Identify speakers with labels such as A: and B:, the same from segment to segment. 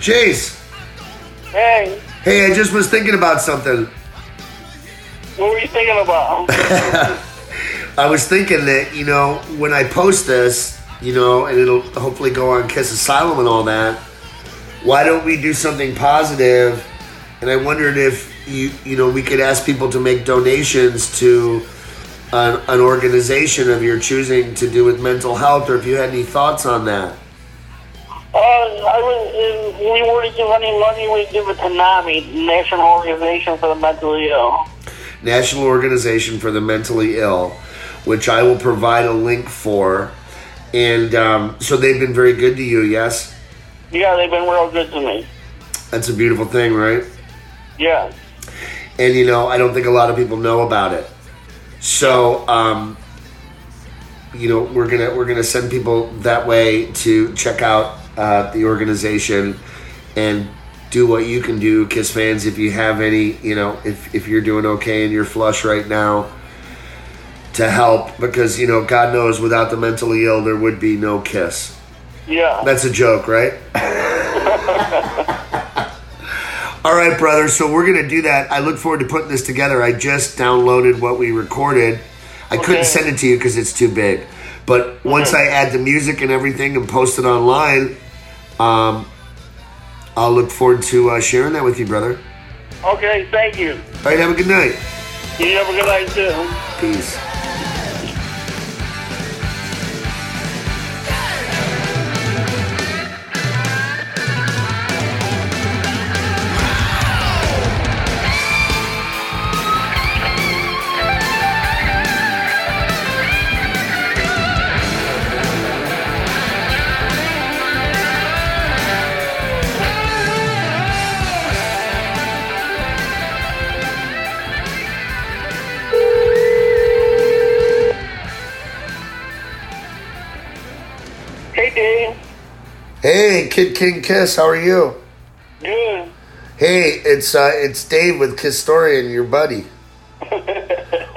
A: Chase.
B: Hey,
A: Hey, I just was thinking about something.
B: what were you thinking about?
A: I was thinking that, you know, when I post this, you know, and it'll hopefully go on Kiss Asylum and all that, why don't we do something positive? And I wondered if you, you know, we could ask people to make donations to an, an organization of your choosing to do with mental health, or if you had any thoughts on that.
B: Uh, I was, if we were to give any money, we'd give it to NAMI, National Organization for the Mentally Ill.
A: National Organization for the Mentally Ill, which I will provide a link for. And um, so they've been very good to you, yes?
B: Yeah, they've been real good to me.
A: That's a beautiful thing, right?
B: Yeah.
A: And you know, I don't think a lot of people know about it. So, um, you know, we're gonna we're gonna send people that way to check out uh, the organization and do what you can do, Kiss fans. If you have any, you know, if if you're doing okay and you're flush right now, to help because you know, God knows, without the mentally ill, there would be no Kiss.
B: Yeah.
A: That's a joke, right? All right, brother. So we're gonna do that. I look forward to putting this together. I just downloaded what we recorded. I couldn't send it to you because it's too big. But once I add the music and everything and post it online, um, I'll look forward to uh, sharing that with you, brother.
B: Okay, thank you.
A: All right, have a good night.
B: You have a good night, too.
A: Peace.
B: Hey, Dave.
A: Hey, Kid King Kiss, how are you?
B: Good.
A: Hey, it's uh, it's Dave with Kisstorian, your buddy.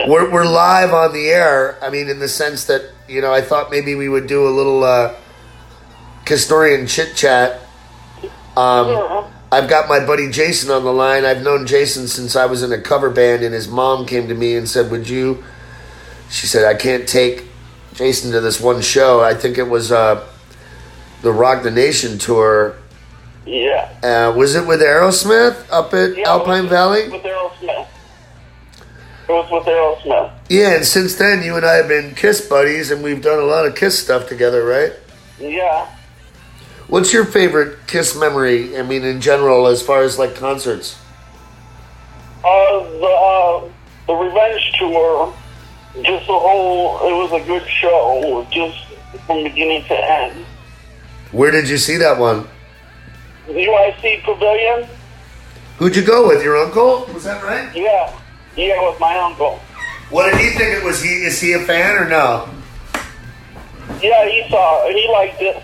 A: we're we're live on the air. I mean, in the sense that you know, I thought maybe we would do a little uh, Kisstorian chit chat. Um,
B: Yeah.
A: I've got my buddy Jason on the line. I've known Jason since I was in a cover band, and his mom came to me and said, "Would you?" She said, "I can't take Jason to this one show. I think it was uh, the Rock the Nation tour."
B: Yeah.
A: Uh, was it with Aerosmith up at
B: yeah
A: Alpine
B: with,
A: Valley?
B: With Aerosmith. It was with Aerosmith.
A: Yeah, and since then, you and I have been Kiss buddies, and we've done a lot of Kiss stuff together, right?
B: Yeah.
A: What's your favorite Kiss memory? I mean, in general, as far as like concerts.
B: Uh, the, uh, the Revenge Tour, just the whole, it was a good show, just from beginning to end.
A: Where did you see that one?
B: The UIC Pavilion?
A: Who'd you go with? Your uncle? Was that right?
B: Yeah. Yeah, with my uncle.
A: What did he think? It was he? Is he a fan or no?
B: Yeah, he saw it. He liked it.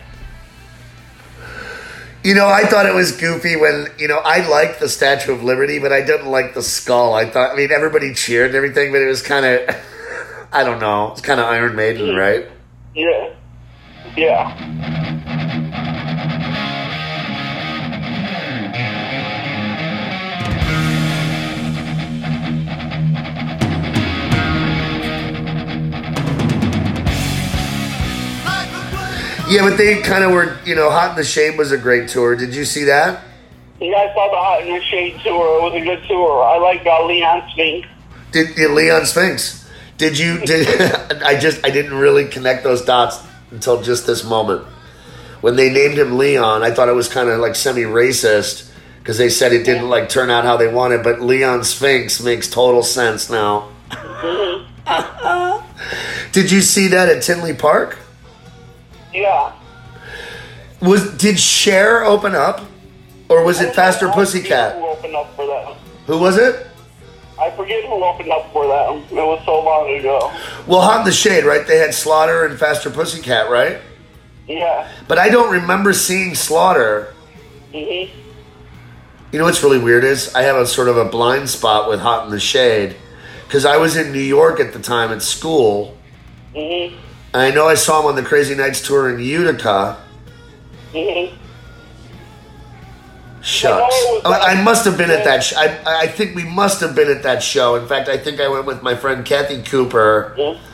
A: You know, I thought it was goofy when you know I liked the Statue of Liberty, but I didn't like the skull. I thought, I mean, everybody cheered and everything, but it was kind of, I don't know, it's kind of Iron Maiden, right?
B: Yeah. Yeah.
A: Yeah, but they kind of were, you know, Hot in the Shade was a great tour. Did you see that?
B: Yeah, I saw the Hot in the Shade tour. It was a good tour. I like uh, Leon Spink.
A: Did, did Leon Sphinx? Did you? Did I just? I didn't really connect those dots until just this moment. When they named him Leon, I thought it was kind of like semi-racist because they said it didn't like turn out how they wanted. But Leon Sphinx makes total sense now. did you see that at Tinley Park?
B: Yeah.
A: Was did Cher open up, or was it Faster
B: I
A: Pussycat?
B: Who opened up for that?
A: Who was it?
B: I forget who opened up for that. It was so long ago.
A: Well, Hot in the Shade, right? They had Slaughter and Faster Pussycat, right?
B: Yeah.
A: But I don't remember seeing Slaughter.
B: Mhm.
A: You know what's really weird is I have a sort of a blind spot with Hot in the Shade because I was in New York at the time at school,
B: Mhm.
A: I know I saw him on the Crazy Nights tour in Utica.
B: Mm-hmm.
A: Shucks.
B: I was
A: I, must have been at that. Sh- I, I think we must have been at that show. In fact, I think I went with my friend Kathy Cooper.
B: Mm-hmm.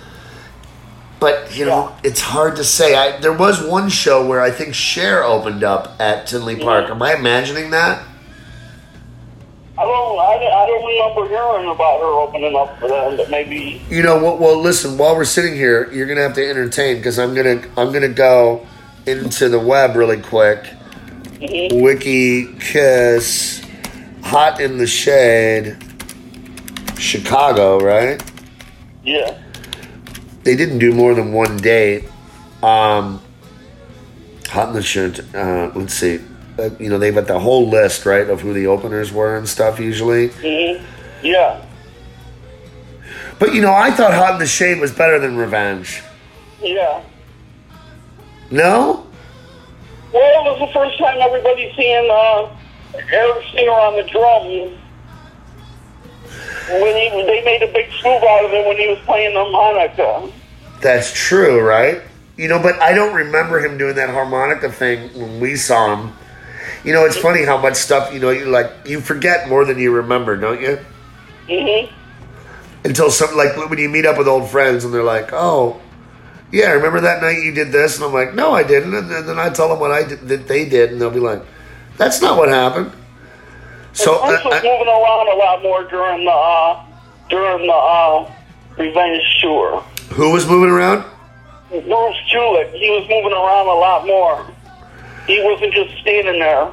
A: But you know, it's hard to say. I, there was one show where I think Cher opened up at Tinley Park. Am I imagining that?
B: I don't, I, I don't remember hearing about her opening up for them, but maybe.
A: You know what? Well, listen. While we're sitting here, you're gonna have to entertain because I'm gonna I'm gonna go into the web really quick.
B: Mhm.
A: Wiki Kiss, Hot in the Shade, Chicago, right?
B: Yeah.
A: They didn't do more than one date. Um, Hot in the Shade. Uh, let's see. Uh, you know they've got the whole list right of who the openers were and stuff usually.
B: hmm Yeah.
A: But you know I thought Hot in the Shade was better than Revenge.
B: Yeah.
A: No.
B: Well, it was the first time everybody seeing uh, Eric Singer on the drum. When he, they made a big swoop out of it when he was playing the harmonica.
A: That's true, right? You know, but I don't remember him doing that harmonica thing when we saw him. You know, it's funny how much stuff you know you like you forget more than you remember, don't you?
B: hmm
A: Until some like when you meet up with old friends and they're like, "Oh, yeah, remember that night you did this?" And I'm like, "No, I didn't." And then, then I tell them what I did that they did, and they'll be like, "That's not what happened." So I-
B: was moving around a lot more during the uh, during the uh, Revenge tour.
A: who was moving around?
B: Bruce Kulick, he was moving around a lot more. He wasn't just standing there.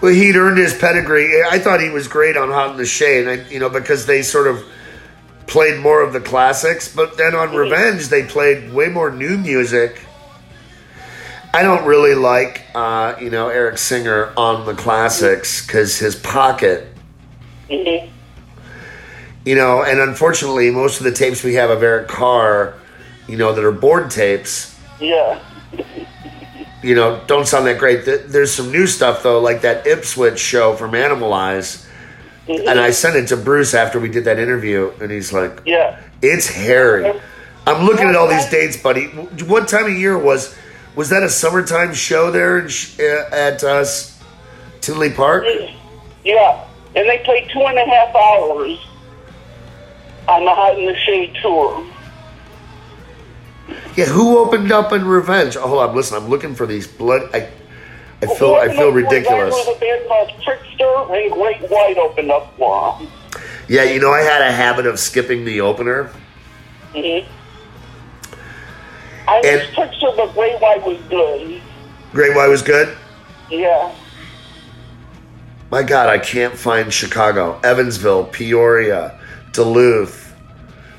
A: Well, he'd earned his pedigree. I thought he was great on Hot in the Shade, I, you know, because they sort of played more of the classics. But then on Revenge, they played way more new music. I don't really like, uh, you know, Eric Singer on the classics because his pocket,
B: hmm
A: you know, and unfortunately, most of the tapes we have of Eric Carr, you know, that are board tapes,
B: Yeah.
A: You know, don't sound that great. There's some new stuff though, like that Ipswich show from Animalize. And I sent it to Bruce after we did that interview, and he's like,
B: Yeah.
A: "It's hairy." I'm looking at all these dates, buddy. What time of year was was that a summertime show there uh, at uh, Tinley Park?
B: Yeah. And they played two and a half hours on the Hot in the Shade tour.
A: Yeah, who opened up in Revenge? Oh, hold on, listen. I'm looking for these blood. I I feel I feel ridiculous.
B: There was a band called Trickster and Great White opened up for them.
A: Yeah, you know, I had a habit of skipping the opener.
B: Mm-hmm. I
A: And-
B: was Trickster, but Great White was good.
A: Great White was good.
B: Yeah.
A: My God, I can't find Chicago, Evansville, Peoria, Duluth,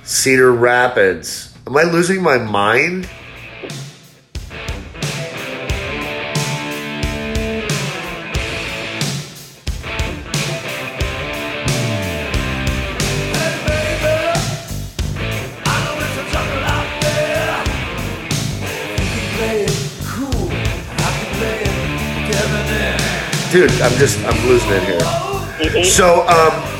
A: Cedar Rapids. Am I losing my mind? Dude, I'm just I'm losing it here. So, um,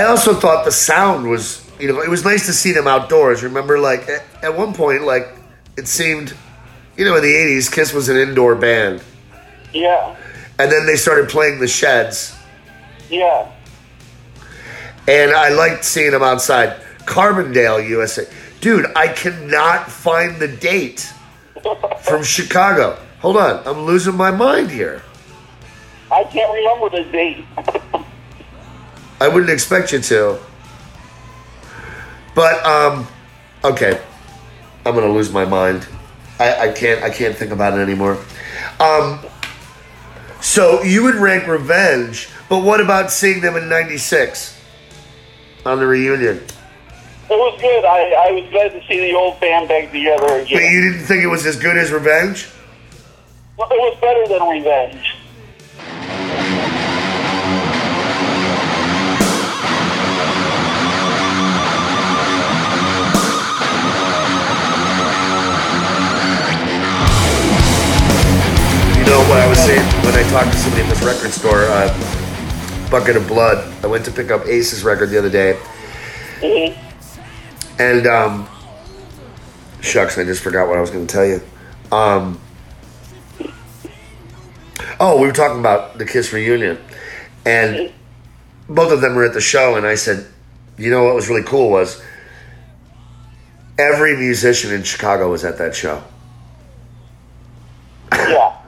A: I also thought the sound was, you know, it was nice to see them outdoors. Remember, like at, at one point, like it seemed, you know, in the '80s, Kiss was an indoor band,
B: Yeah.
A: and then they started playing the sheds,
B: Yeah.
A: and I liked seeing them outside. Carbondale, USA, dude, I cannot find the date from Chicago. Hold on, I'm losing my mind here.
B: I can't remember the date.
A: I wouldn't expect you to. But um okay. I'm gonna lose my mind. I, I can't I can't think about it anymore. Um so you would rank Revenge, but what about seeing them in ninety six on the reunion?
B: It was good. I, I was glad to see the old band back together again.
A: But you didn't think it was as good as Revenge?
B: Well, it was better than Revenge.
A: Know what I was saying when I talked to somebody at this record store, uh, Bucket of Blood. I went to pick up Ace's record the other day,
B: hmm
A: and um, shucks, I just forgot what I was going to tell you. Um, Oh, we were talking about the Kiss reunion, and both of them were at the show, and I said, you know what was really cool was every musician in Chicago was at that show.
B: Yeah.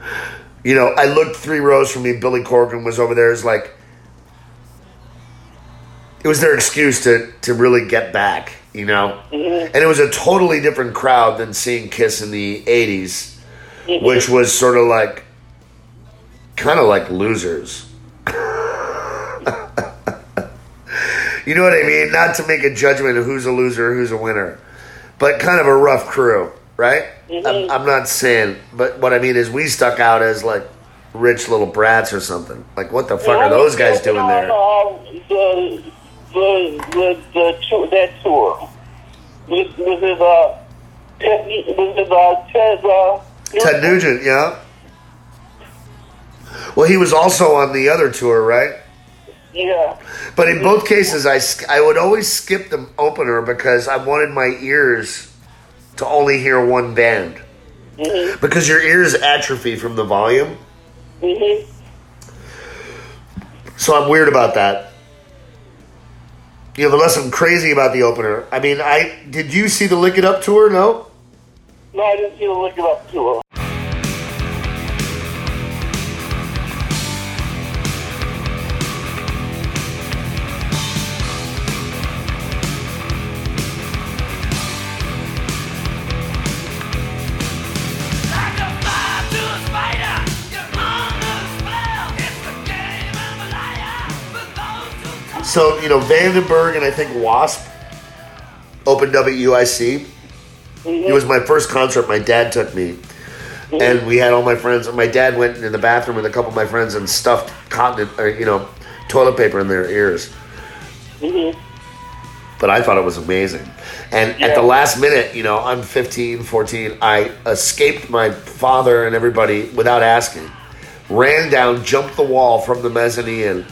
A: You know, I looked three rows from me. Billy Corgan was over there. It's like it was their excuse to to really get back. You know, mm-hmm. and it was a totally different crowd than seeing Kiss in the '80s, mm-hmm. which was sort of like kind of like losers. you know what I mean? Not to make a judgment of who's a loser, who's a winner, but kind of a rough crew, right? I'm, I'm not saying, but what I mean is we stuck out as like rich little brats or something. Like, what the fuck are those guys doing there?
B: The the the the tour, that tour with with his uh Ted with his uh Ted uh
A: Ted Nugent, yeah. Well, he was also on the other tour, right?
B: Yeah.
A: But in both cases, I, I would always skip the opener because I wanted my ears to only hear one band. Because your ears atrophy from the volume.
B: Mhm.
A: So I'm weird about that. You know, there I'm crazy about the opener. I mean, I did you see the Lick It Up tour? No.
B: No, I didn't see the Lick it up tour.
A: So you know, Vandenberg and I think Wasp opened up at UIC. Mm-hmm. It was my first concert. My dad took me, mm-hmm. and we had all my friends. And my dad went in the bathroom with a couple of my friends and stuffed cotton, or you know, toilet paper in their ears. Mm-hmm. But I thought it was amazing. And at the last minute, you know, I'm 15, 14. I escaped my father and everybody without asking. Ran down, jumped the wall from the mezzanine,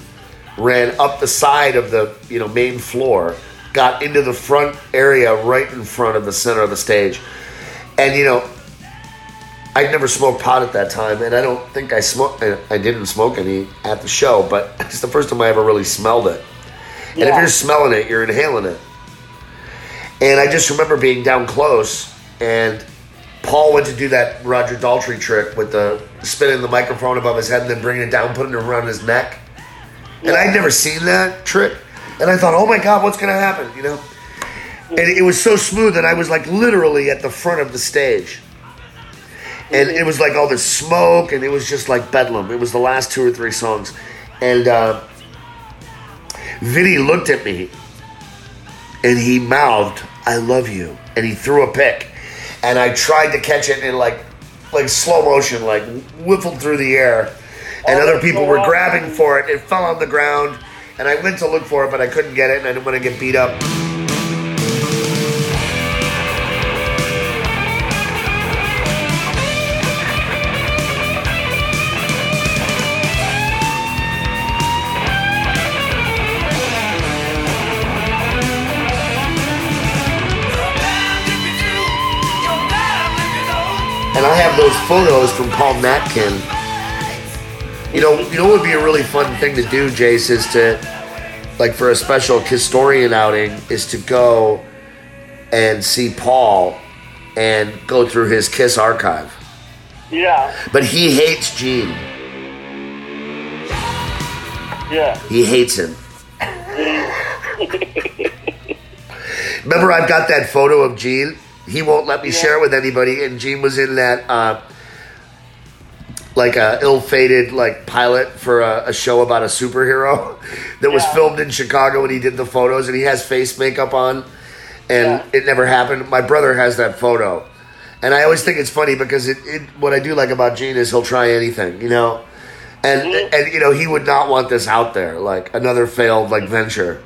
A: ran up the side of the you know main floor, got into the front area right in front of the center of the stage, and you know. I'd never smoked pot at that time, and I don't think I smoked. I didn't smoke any at the show, but it's the first time I ever really smelled it. And if you're smelling it, you're inhaling it. And I just remember being down close, and Paul went to do that Roger Daltrey trick with the spinning the microphone above his head and then bringing it down, putting it around his neck. And I'd never seen that trick. And I thought, oh my God, what's going to happen? You know? And it was so smooth that I was like literally at the front of the stage. And it was like all this smoke, and it was just like bedlam. It was the last two or three songs. And uh, Vinny looked at me and he mouthed, I love you. And he threw a pick. And I tried to catch it in like like slow motion, like whiffled through the air. And
B: Oh,
A: other people were grabbing for it. It fell on the ground. And I went to look for it, but I couldn't get it, and I didn't want to get beat up.
C: Damned if you do, you're damned if you don't.
A: And I have those photos from Paul Natkin. You know, you know what would be a really fun thing to do, Jace, is to like for a special Kisstorian outing is to go and see Paul and go through his Kiss archive.
B: Yeah.
A: But he hates Gene.
B: Yeah.
A: He hates him. Remember, I've got that photo of Gene. He won't let me share it with anybody, and Gene was in that, uh, like a ill-fated like pilot for a, a show about a superhero that was
B: Yeah.
A: filmed in Chicago, and he did the photos, and he has face makeup on, and
B: Yeah.
A: it never happened. My brother has that photo, and I always think it's funny because it, it what I do like about Gene is he'll try anything, you know. And
B: Mhm.
A: and you know he would not want this out there like another failed like venture.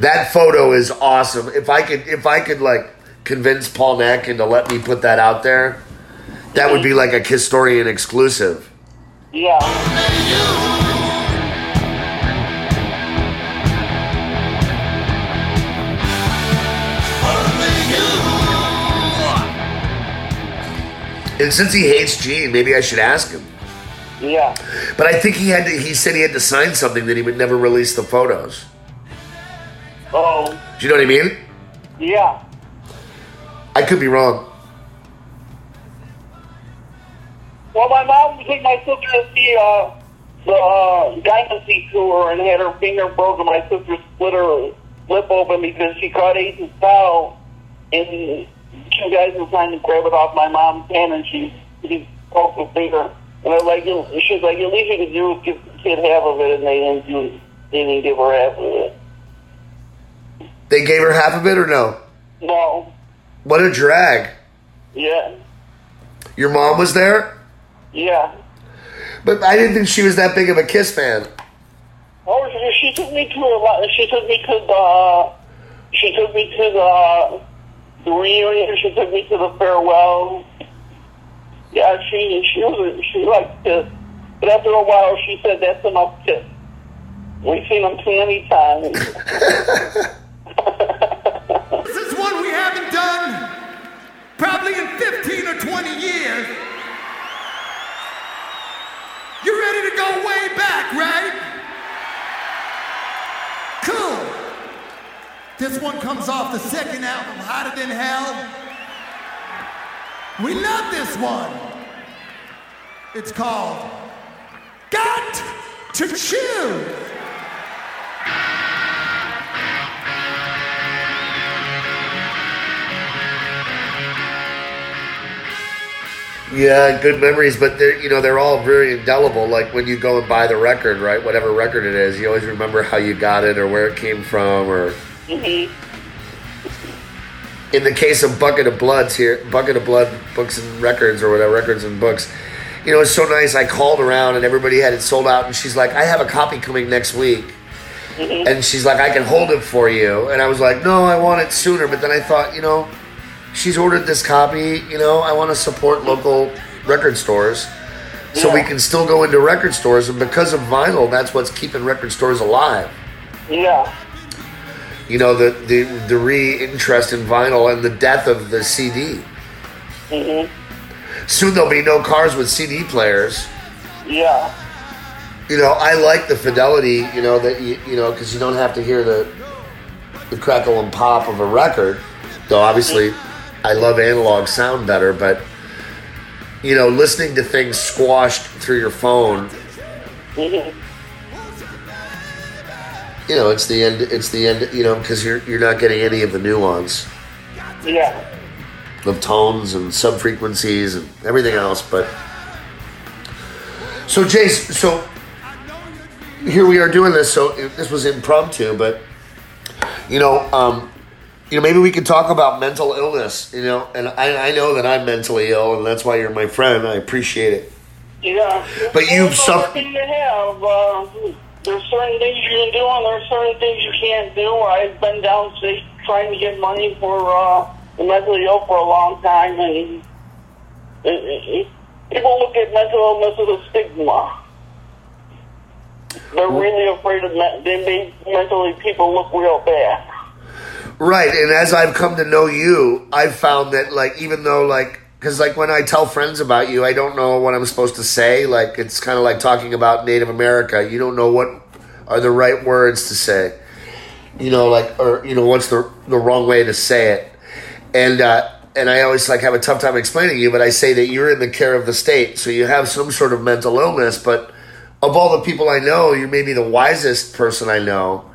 A: That photo is awesome. If I could if I could like convince Paul Natkin to let me put that out there, that would be like a Kisstorian exclusive.
B: Yeah.
A: And since he hates Gene, maybe I should ask him.
B: Yeah.
A: But I think he had to, he said he had to sign something that he would never release the photos.
B: Oh,
A: Do you know what I mean?
B: yeah.
A: I could be wrong.
B: Well, my mom take my sister to see uh, the uh, Dynasty tour and had her finger broken. My sister split her lip open because she caught Ace's foul, and two guys were trying to grab it off my mom's hand, and she she broke her finger. And I was like, she's like, at least you could do is give the kid half of it, and they didn't do, they didn't give her half of it.
A: They gave her half of it or no?
B: No,
A: What a drag.
B: yeah,
A: Your mom was there?
B: Yeah.
A: But I didn't think she was that big of a Kiss fan.
B: Oh, she, she took me to a lot. She took me to the. She took me to the the reunion. She took me to the farewell. Yeah, she she was she liked Kiss, but after a while she said that's enough Kiss. We've seen them too many times.
D: This is one we haven't done probably in 15 or 20 years. You ready to go way back, right? Cool. This one comes off the second album, Hotter Than Hell. We love this one. It's called Got to Choose.
A: Yeah, good memories, but they're you know they're all very indelible. Like when you go and buy the record, right? Whatever record it is, you always remember how you got it or where it came from. Or
B: hmm
A: in the case of Bucket of Bloods here, Bucket of Blood books and records or whatever records and books, you know it's so nice. I called around and everybody had it sold out, and she's like, "I have a copy coming next week." And she's like, I can hold it for you. And I was like, no, I want it sooner. But then I thought, you know, she's ordered this copy. You know, I want to support local record stores. So we can still go into record stores. And because of vinyl, that's what's keeping record stores alive.
B: Yeah,
A: You know, the, the, the re interest in vinyl and the death of the CD.
B: hmm
A: Soon there'll be no cars with CD players.
B: yeah,
A: you know, I like the fidelity, you know, that you, you know, because you don't have to hear the the crackle and pop of a record. Though obviously, I love analog sound better, but you know, listening to things squashed through your phone,
B: hmm
A: you know, it's the end. It's the end. You know, because you're you're not getting any of the nuance
B: yeah,
A: of tones and sub frequencies and everything else. But so, Jace, so here we are doing this. So this was impromptu, but you know, um, you know, maybe we could talk about mental illness. You know, and I, I know that I'm mentally ill, and that's why you're my friend. I appreciate it.
B: yeah.
A: But you've suffered-
B: to have. Uh, there's certain things you can do, and there's certain things you can't do. I've been down downstate trying to get money for uh, the mentally ill for a long time, and it, it, it, people look at mental illness as a stigma. They're really afraid of me- they make mentally people look real bad.
A: Right, and as I've come to know you, I've found that like even though like because like when I tell friends about you, I don't know what I'm supposed to say. Like it's kind of like talking about Native America. You don't know what are the right words to say. You know, like or you know what's the the wrong way to say it, and uh, and I always like have a tough time explaining to you. But I say that you're in the care of the state, so you have some sort of mental illness. But of all the people I know, you're maybe the wisest person I know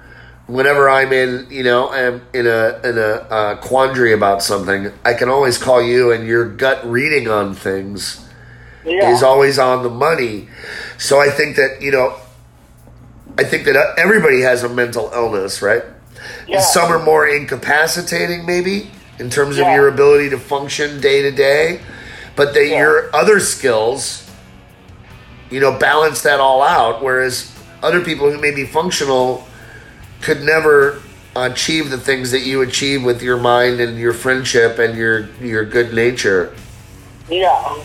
A: whenever I'm in, you know, I'm in a in a uh, quandary about something, I can always call you, and your gut reading on things
B: Yeah.
A: is always on the money. So I think that you know, I think that uh, everybody has a mental illness, right?
B: Yeah.
A: Some are more incapacitating, maybe in terms of your ability to function day to day, but that
B: Yeah.
A: your other skills, you know, balance that all out. Whereas other people who may be functional could never achieve the things that you achieve with your mind and your friendship and your your good nature.
B: Yeah.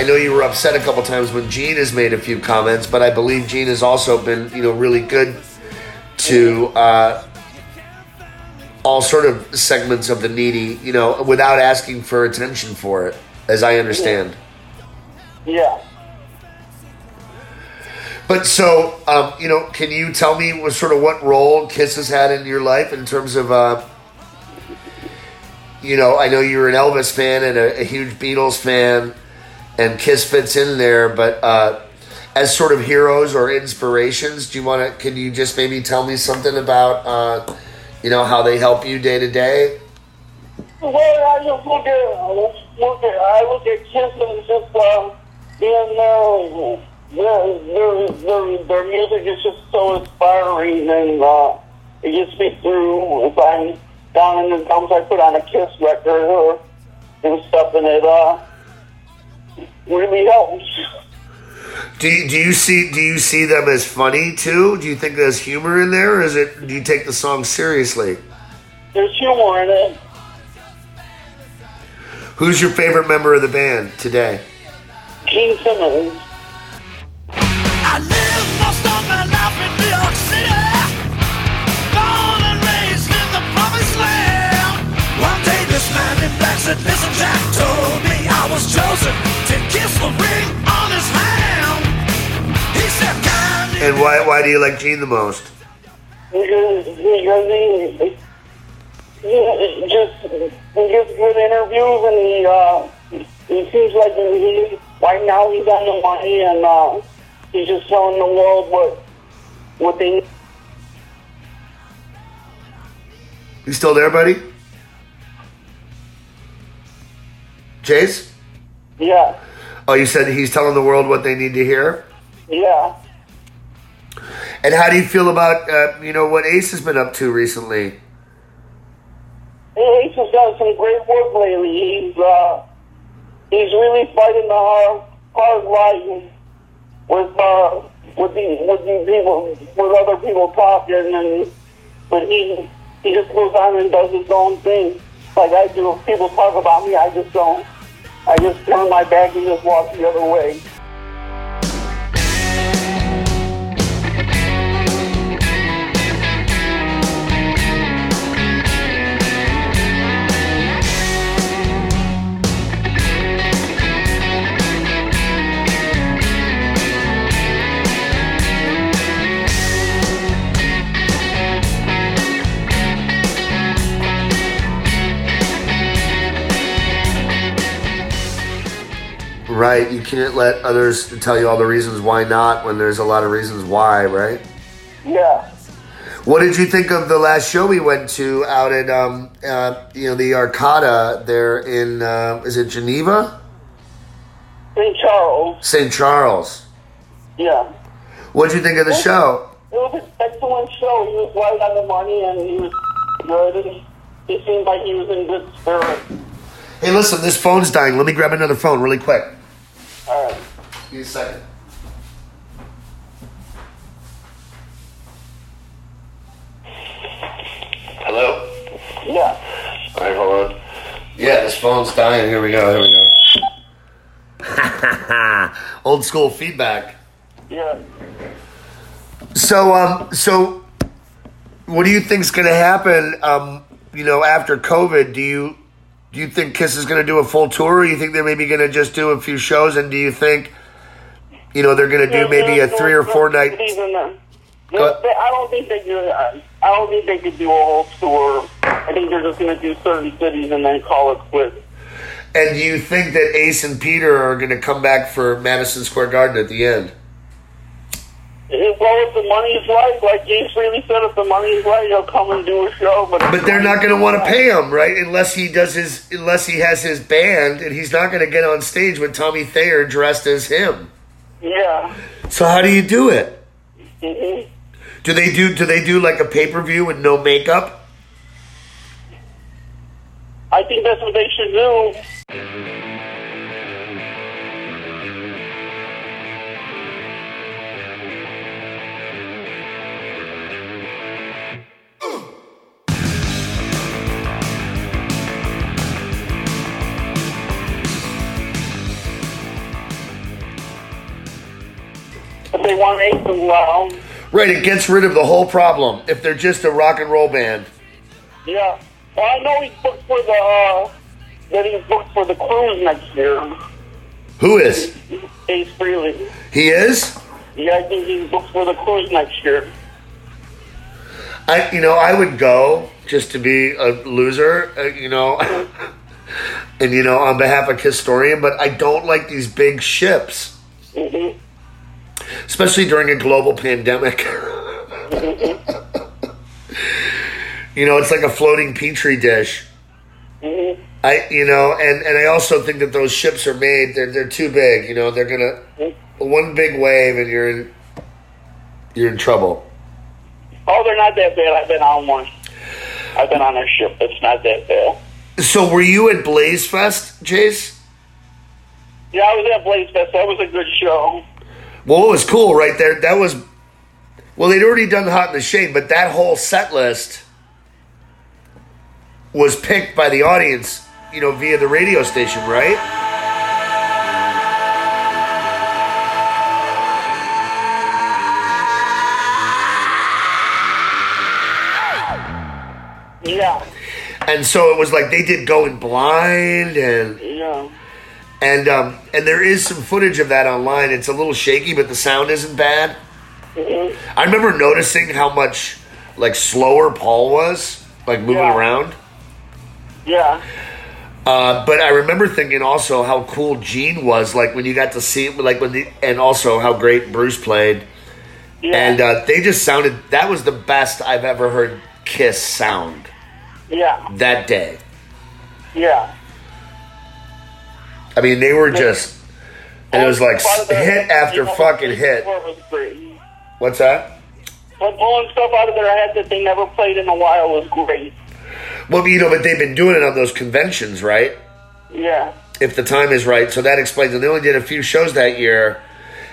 A: I know you were upset a couple times when Gene has made a few comments, but I believe Gene has also been, you know, really good to uh, all sort of segments of the needy, you know, without asking for attention for it, as I understand.
B: Yeah.
A: But so, um, you know, can you tell me what sort of what role Kiss has had in your life in terms of, uh, you know, I know you're an Elvis fan and a, a huge Beatles fan, and Kiss fits in there, but uh, as sort of heroes or inspirations, do you want to? Can you just maybe tell me something about, uh, you know, how they help you day to day?
B: Well, I just look at, look at, I look at Kiss and just uh, being. Their, their, their, music is just so inspiring, and uh, it gets me through. If I'm down in the dumps, I put on a Kiss record or and stuff, and it uh, really helps.
A: Do you, do you see do you see them as funny too? Do you think there's humor in there, or is it? Do you take the song seriously?
B: There's humor in it.
A: Who's your favorite member of the band today?
B: Gene Simmons.
C: I live most of my life in New York City. Born and raised in the promised land. One day this man in black said, Listen, Jack told me I was chosen
A: And why why do you like Gene the most?
B: because because he, he just he gets good interviews and he uh he seems like he right now he's on the money and uh he's just telling the world what what they
A: You still there, buddy? Chase?
B: yeah
A: Oh, you said he's telling the world what they need to hear.
B: yeah
A: And how do you feel about uh, you know what Ace has been up to recently?
B: Ace has done some great work lately. He's uh he's really fighting the hard hard life with uh with the with the people with other people talking and but he he just goes on and does his own thing. Like I do. People talk about me, I just don't. I just turn my back and just walk the other way.
A: Right, you can't let others tell you all the reasons why not when there's a lot of reasons why, right?
B: Yeah.
A: What did you think of the last show we went to out at um uh, you know the Arcada there in uh, is it Geneva?
B: St. Charles.
A: St. Charles.
B: Yeah.
A: What did you think of the show?
B: It was an excellent show. He was right on the money and he was good. And he seemed like he was in good spirit.
A: Hey, listen, this phone's dying. Let me grab another phone really quick.
B: All right.
A: Give me a second. Hello?
B: Yeah.
A: All right, hold on. Yeah, this phone's dying. Here we go. Here we go. Old school feedback.
B: Yeah.
A: So, um, so what do you think's going to happen? Um, you know, after COVID, do you do you think Kiss is going to do a full tour? Or you think they're maybe going to just do a few shows? And do you think, you know, they're going to do maybe a three or four night?
B: I don't think they do. Uh, I don't think they could do a whole tour. I think they're just going to do certain cities and then call it quits.
A: And do you think that Ace and Peter are going to come back for Madison Square Garden at the end?
B: Well, if the money's right, like James Frehley said, if the money's right, he'll come and do a show. But
A: But they're not going to want to pay him, right? Unless he does his, unless he has his band, and he's not going to get on stage with Tommy Thayer dressed as him.
B: Yeah.
A: So how do you do it?
B: hmm
A: Do they do? Do they do like a pay per view with no makeup?
B: I think that's what they should do. They want Ace as well.
A: Right, it gets rid of the whole problem if they're just a rock and roll band.
B: Yeah. Well, I know he's booked for the, uh, that he's booked for the cruise next year.
A: Who is?
B: Ace Frehley.
A: He is?
B: Yeah, I think he's booked for the cruise next year.
A: I you know, I would go just to be a loser, uh, you know. and you know, on behalf of Kisstorian, but I don't like these big ships.
B: hmm
A: especially during a global pandemic. you know, it's like a floating petri dish. I, you know, and and I also think that those ships are made. They're they're too big. You know, they're gonna one big wave and you're in you're in trouble.
B: Oh, they're not that bad. I've been on one. I've been on a ship. It's not that bad.
A: So, were you at Blaze Fest, Chase?
B: Yeah, I was at Blaze Fest. That was a good show.
A: Well, it was cool right there. That was well, they'd already done Hot in the Shade, but that whole set list was picked by the audience, you know, via the radio station, right?
B: Yeah,
A: And so it was like they did Going Blind and
B: yeah.
A: And um and there is some footage of that online. It's a little shaky, but the sound isn't bad.
B: Mhm.
A: I remember noticing how much like slower Paul was, like moving
B: Yeah.
A: around.
B: Yeah,
A: Uh, but I remember thinking also how cool Gene was, like when you got to see like when the and also how great Bruce played,
B: yeah,
A: and uh, they just sounded. That was the best I've ever heard Kiss sound
B: yeah,
A: that day.
B: yeah.
A: I mean, they were just, and it was like
B: Part of the-
A: hit after fucking hit.
B: before it was great.
A: What's that?
B: But pulling stuff out of their head that they never played in a while was great.
A: Well, you know, but they've been doing it on those conventions, right?
B: Yeah,
A: If the time is right, so that explains. And they only did a few shows that year,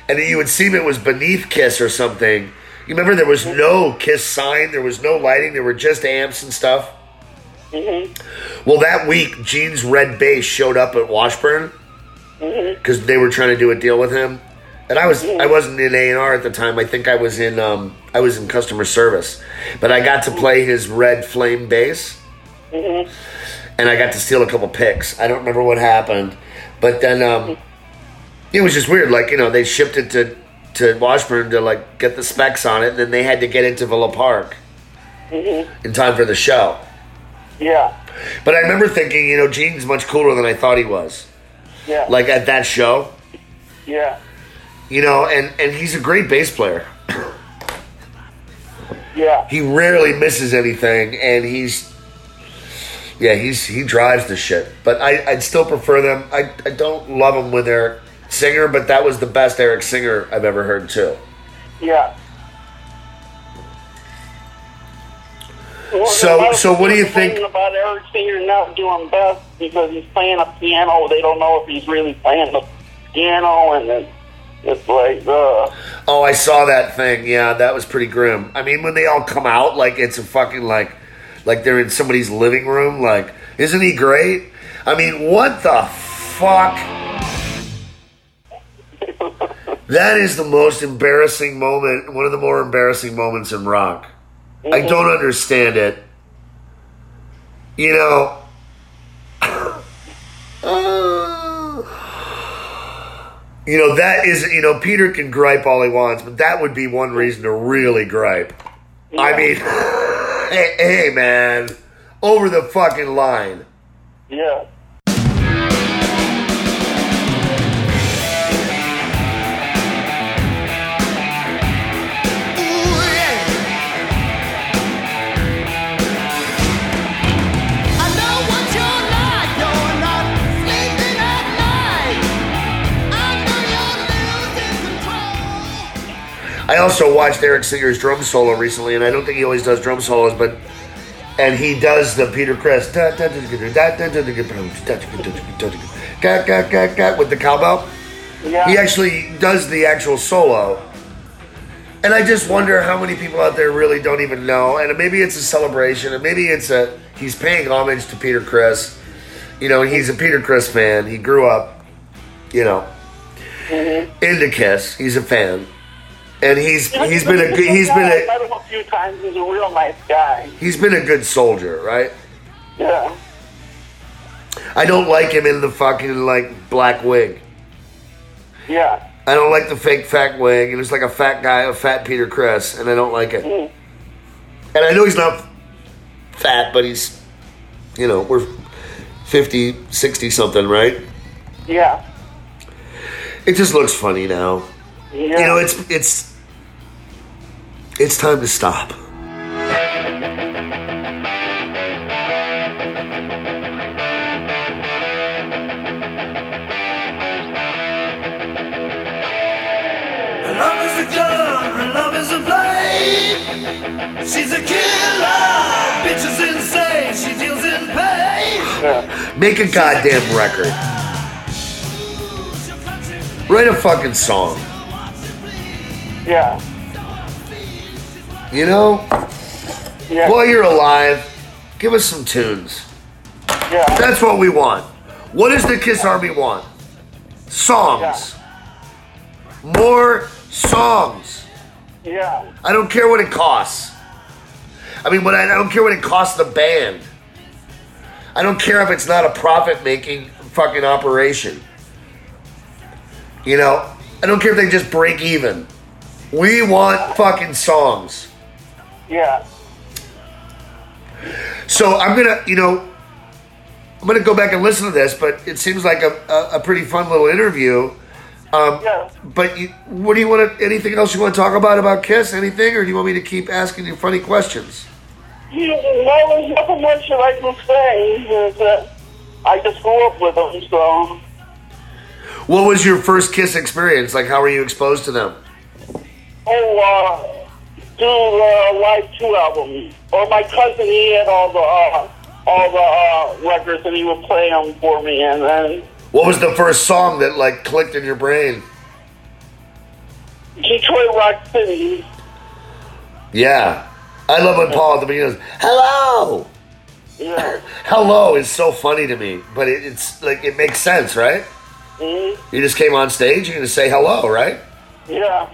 A: and you would see it was beneath Kiss or something. You remember there was no Kiss sign, there was no lighting, there were just amps and stuff.
B: Hmm
A: Well, that week, Gene's red bass showed up at Washburn because they were trying to do a deal with him, and I was I wasn't in A and R at the time. I think I was in um, I was in customer service, but I got to play his red flame bass. and I got to steal a couple picks. I don't remember what happened, but then um, it was just weird. Like you know, they shipped it to to Washburn to like get the specs on it, and then they had to get it to Villa Park in time for the show.
B: Yeah,
A: But I remember thinking, you know, Gene's much cooler than I thought he was.
B: yeah,
A: Like at that show,
B: yeah,
A: you know, and and he's a great bass player.
B: yeah,
A: He rarely misses anything, and he's. Yeah, he's he drives the shit, but I, I'd still prefer them. I, I don't love them with they're singer, but that was the best Eric Singer I've ever heard too.
B: yeah. Well,
A: So-
B: there's a lot of
A: so what do you think-
B: about Eric Singer not doing best because he's playing a piano? They don't know if he's really playing the piano, and then it's like, uh,
A: Oh, I saw that thing. Yeah, that was pretty grim. I mean, when they all come out like it's a fucking like, like they're in somebody's living room. Like, isn't he great? I mean, what the fuck? That is the most embarrassing moment. One of the more embarrassing moments in rock. I don't understand it. You know. You know, that is, you know, Peter can gripe all he wants, but that would be one reason to really gripe. I mean, hey, hey, man, over the fucking line.
B: yeah.
D: I
A: also watched Eric Singer's drum solo recently, and I don't think he always does drum solos, but and he does the Peter Criss with the cowbell.
B: Yeah.
A: He actually does the actual solo. And I just wonder how many people out there really don't even know. And maybe it's a celebration, and maybe it's a he's paying homage to Peter Criss. You know, he's a Peter Criss fan. He grew up, you know, into Kiss. He's a fan. And he's he's been a good he's been a
B: a few times. He's a real nice guy.
A: he's been a good soldier, right?
B: Yeah.
A: I don't like him in the fucking like black wig.
B: Yeah.
A: I don't like the fake fat wig. It looks like a fat guy, a fat Peter Criss, and I don't like it.
B: Mm.
A: And I know he's not fat, but he's, you know, we're 50, 60 something, right?
B: Yeah.
A: It just looks funny now.
B: Yeah.
A: You know, it's it's it's time to stop.
C: Love is a gun, love is a blade. She's a killer, bitch is insane. She deals in pain.
A: Make a goddamn record. Write a fucking song.
B: Yeah.
A: You know,
B: Yeah.
A: while you're alive, give us some tunes.
B: Yeah.
A: That's what we want. What does the Kiss Army want? Songs. More songs.
B: Yeah.
A: I don't care what it costs. I mean, what I, I don't care what it costs the band. I don't care if it's not a profit making fucking operation. You know, I don't care if they just break even. We want fucking songs.
B: Yeah.
A: So I'm gonna, you know, I'm gonna go back and listen to this, but it seems like a, a, a pretty fun little interview. Um,
B: Yeah.
A: But you, what do you want to? Anything else you want to talk about about Kiss? Anything, or do you want me to keep asking you funny questions?
B: You, well, there's nothing much that I can say. That I just grew up with them, so
A: What was your first Kiss experience? Like, how were you exposed to them?
B: oh, uh, do the live two album. Or my cousin, he had all the uh, all the uh, records, and he would play them for me. And then
A: What was the first song that like clicked in your brain?
B: Detroit Rock City.
A: Yeah, I love when Paul at the beginning goes, "Hello."
B: Yeah.
A: Hello is so funny to me, but it, it's like it makes sense, right?
B: Mhm.
A: You just came on stage, you're gonna say hello, right?
B: Yeah.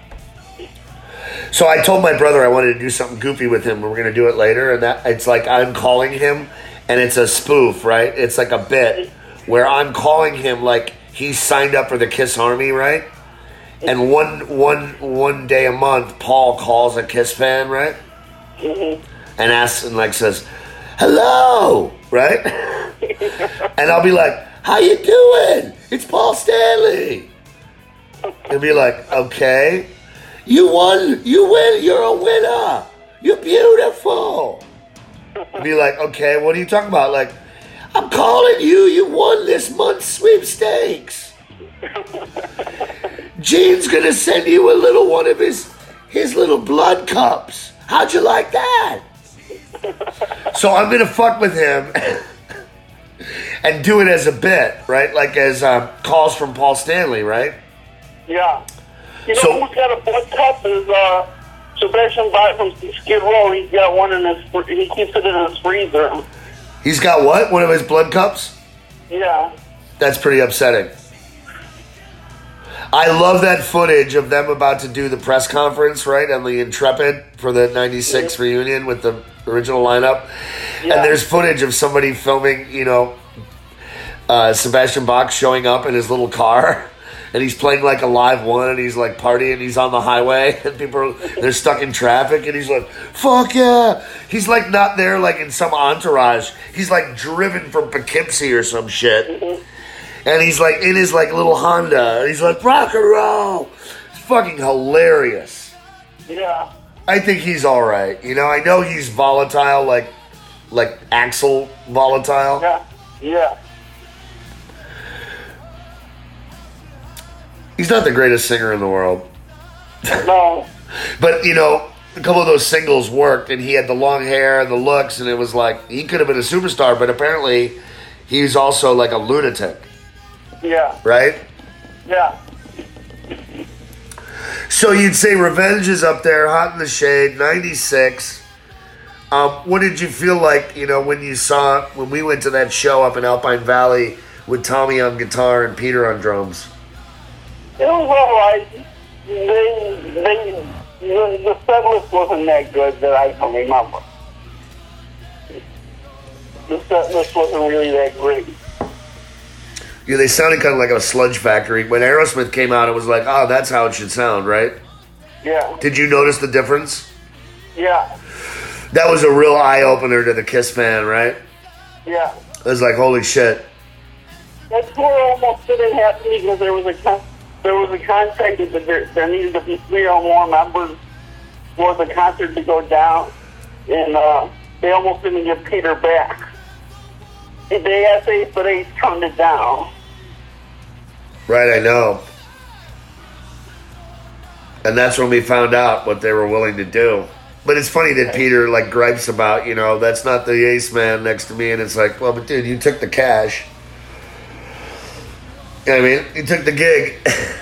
A: So I told my brother I wanted to do something goofy with him. We're gonna do it later, and that it's like I'm calling him, and it's a spoof, right? It's like a bit where I'm calling him like he's signed up for the Kiss Army, right? And one one one day a month, Paul calls a Kiss fan, right?
B: Mhm.
A: And asks and like says, "Hello," right? and I'll be like, "How you doing? It's Paul Stanley." And be like, "Okay." You won. You win. You're a winner. You're beautiful. Be like, okay, what are you talking about? Like, I'm calling you. You won this month's sweepstakes. Gene's gonna send you a little one of his his little blood cups. How'd you like that? So I'm gonna fuck with him and do it as a bit, right? Like as um, calls from Paul Stanley, right?
B: Yeah. You know
A: So-
B: who's got a blood cup is uh, Sebastian Bach from Skid Row. He's got one in his. He keeps it in his freezer.
A: He's got what? One of his blood cups?
B: Yeah.
A: That's pretty upsetting. I love that footage of them about to do the press conference, right, on the Intrepid for the 96 reunion with the original lineup.
B: Yeah.
A: And there's footage of somebody filming, you know, uh, Sebastian Bach showing up in his little car. And he's playing like a live one, and he's like partying. He's on the highway, and people are they're stuck in traffic, and he's like, "Fuck yeah!" He's like not there, like in some entourage. He's like driven from Poughkeepsie or some shit mm-hmm. and he's like in his like little Honda. and He's like rock and roll. It's fucking hilarious.
B: Yeah.
A: I think he's all right. You know, I know he's volatile, like like Axl volatile.
B: Yeah. Yeah.
A: He's not the greatest singer in the world,
B: No.
A: but you know. A couple of those singles worked, and he had the long hair and the looks, and it was like he could have been a superstar. But apparently, he's also like a lunatic,
B: Yeah.
A: right?
B: Yeah.
A: So you'd say Revenge is up there, Hot in the Shade, 96. Um, what did you feel like, you know, when you saw, when we went to that show up in Alpine Valley with Tommy on guitar and Peter on drums?
B: It was all right. They they the, the set list wasn't that good that I can remember. The set list wasn't really that great.
A: Yeah, they sounded kind of like a sludge factory. When Aerosmith came out, it was like, oh, that's how it should sound, right?
B: Yeah,
A: Did you notice the difference?
B: yeah,
A: That was a real eye opener to the Kiss fan, right?
B: yeah.
A: It was like, holy shit.
B: That tour almost didn't happen because there was a there was a contract that there, there needed to be three or more members for the concert to go down, and uh, they almost didn't get Peter back. They asked Ace, but Ace turned it down.
A: Right, I know. And that's when we found out what they were willing to do. But it's funny that Peter like gripes about, you know, that's not the ace man next to me, and it's like, well, but dude, you took the cash. You know what I mean? He took the gig.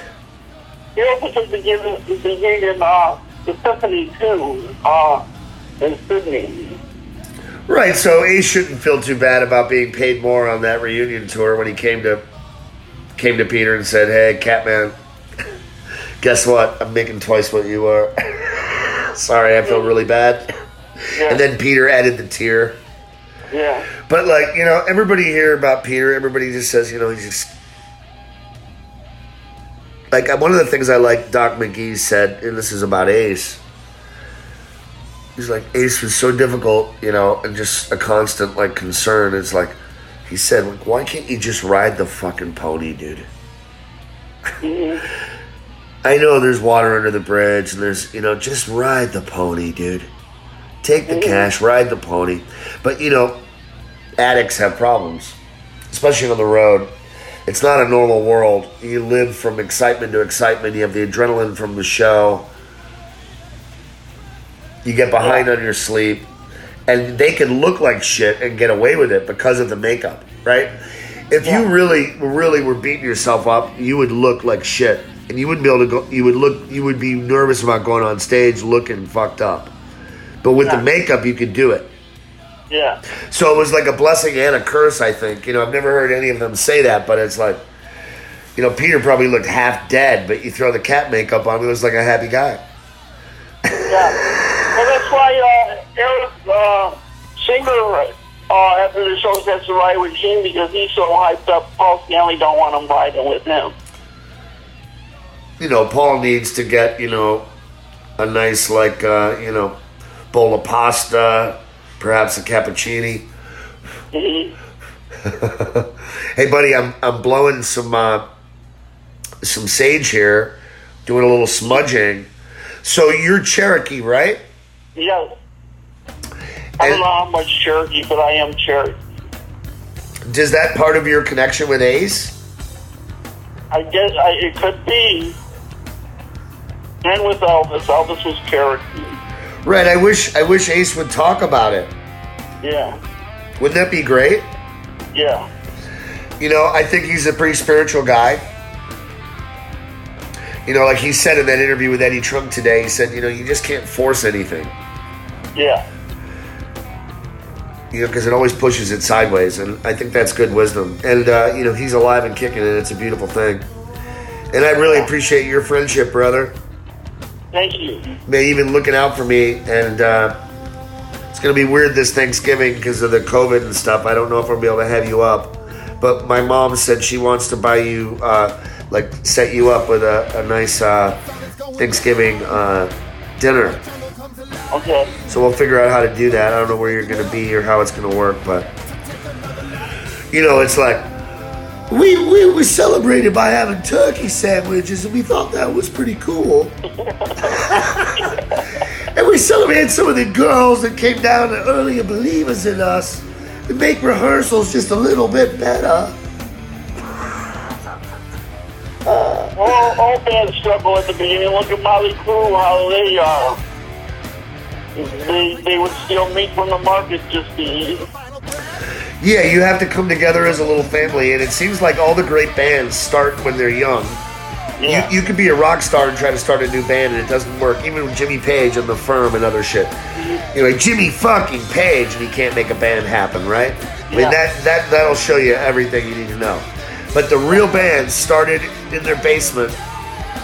B: He also took the gig, the gig in uh, the Symphony too, uh, in Sydney.
A: right, so Ace shouldn't feel too bad about being paid more on that reunion tour when he came to came to Peter and said, Hey, Catman, guess what? I'm making twice what you are. Sorry, I feel really bad.
B: Yeah,
A: And then Peter added the tear.
B: yeah,
A: But like you know, everybody here about Peter. Everybody just says you know he's just like uh, one of the things I like. Doc McGhee said, and this is about Ace. He's like Ace was so difficult, you know, and just a constant like concern. It's like he said, like, why can't you just ride the fucking pony, dude? I know there's water under the bridge, and there's you know just ride the pony, dude. Take the cash, ride the pony. But you know, addicts have problems, especially on the road. It's not a normal world. You live from excitement to excitement. You have the adrenaline from the show. You get behind on your sleep, and they can look like shit and get away with it because of the makeup, right? If you
B: Yeah.
A: really, really were beating yourself up, you would look like shit, and you wouldn't be able to go. You would look. You would be nervous about going on stage looking fucked up. But with the makeup, you could do it.
B: Yeah,
A: So it was like a blessing and a curse, I think. You know, I've never heard any of them say that, but it's like, you know, Peter probably looked half dead, but you throw the cat makeup on, he looks like a happy guy.
B: yeah. Well, that's why uh, Eric uh, Singer uh, after the show says to ride with Gene because he's so hyped up. Paul Stanley don't want him riding with him.
A: You know, Paul needs to get, you know, a nice, like, uh, you know, bowl of pasta, perhaps a cappuccini.
B: Mhm.
A: hey, buddy, I'm, I'm blowing some, uh, some sage here, doing a little smudging. So you're Cherokee, right?
B: Yeah. I
A: And-
B: don't know how much Cherokee, but I am Cherokee.
A: Does that part of your connection with Ace?
B: I guess I, it could be. And with Elvis, Elvis was Cherokee.
A: Right. I wish I wish Ace would talk about it.
B: Yeah,
A: Wouldn't that be great?
B: yeah,
A: You know, I think he's a pretty spiritual guy. You know, like he said in that interview with Eddie Trunk today, he said, you know, you just can't force anything.
B: yeah,
A: You know, because it always pushes it sideways, and I think that's good wisdom. And uh, you know, he's alive and kicking, and it's a beautiful thing. And I really appreciate your friendship, brother.
B: Thank you.
A: May even looking out for me, and uh, it's gonna be weird this Thanksgiving because of the COVID and stuff. I don't know if I'll be able to have you up, but my mom said she wants to buy you, uh, like, set you up with a, a nice uh, Thanksgiving uh, dinner.
B: Okay.
A: So we'll figure out how to do that. I don't know where you're gonna be or how it's gonna work, but you know, it's like we we we celebrated by having turkey sandwiches, and we thought that was pretty cool. and we celebrated some of the girls that came down, the earlier believers in us, to make rehearsals just a little bit better.
B: All, all bands struggle at the beginning. Look at Mötley Crüe, how they uh, they they would steal meat from the market just to eat.
A: Yeah, you have to come together as a little family, and it seems like all the great bands start when they're young.
B: Yeah.
A: You, you could be a rock star and try to start a new band and it doesn't work. Even with Jimmy Page and The Firm and other shit. You know, like Jimmy fucking Page and he can't make a band happen, right? I mean, that, that, that'll show you everything you need to know. But the real bands started in their basement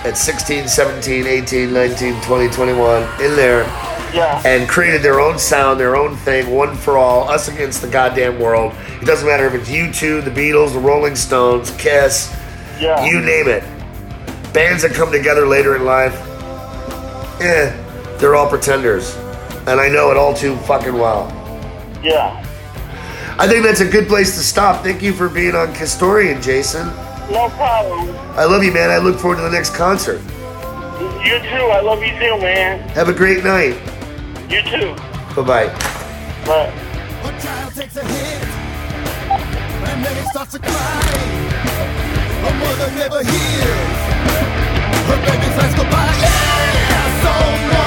A: at 16, 17, 18, 19, 20, 21 in there
B: Yeah.
A: and created their own sound, their own thing, one for all, us against the goddamn world. It doesn't matter if it's U2, the Beatles, the Rolling Stones, Kiss,
B: yeah.
A: you name it. Bands that come together later in life, eh, they're all pretenders. And I know it all too fucking well.
B: yeah.
A: I think that's a good place to stop. Thank you for being on Kisstorian, Jason.
B: No problem.
A: I love you, man. I look forward to the next concert.
B: You too. I love you too, man.
A: Have a great night.
B: You too.
A: Bye-bye. Bye.
D: A child takes a hit and then it starts to cry. A mother never hears. Her goodbye. Yeah, so long.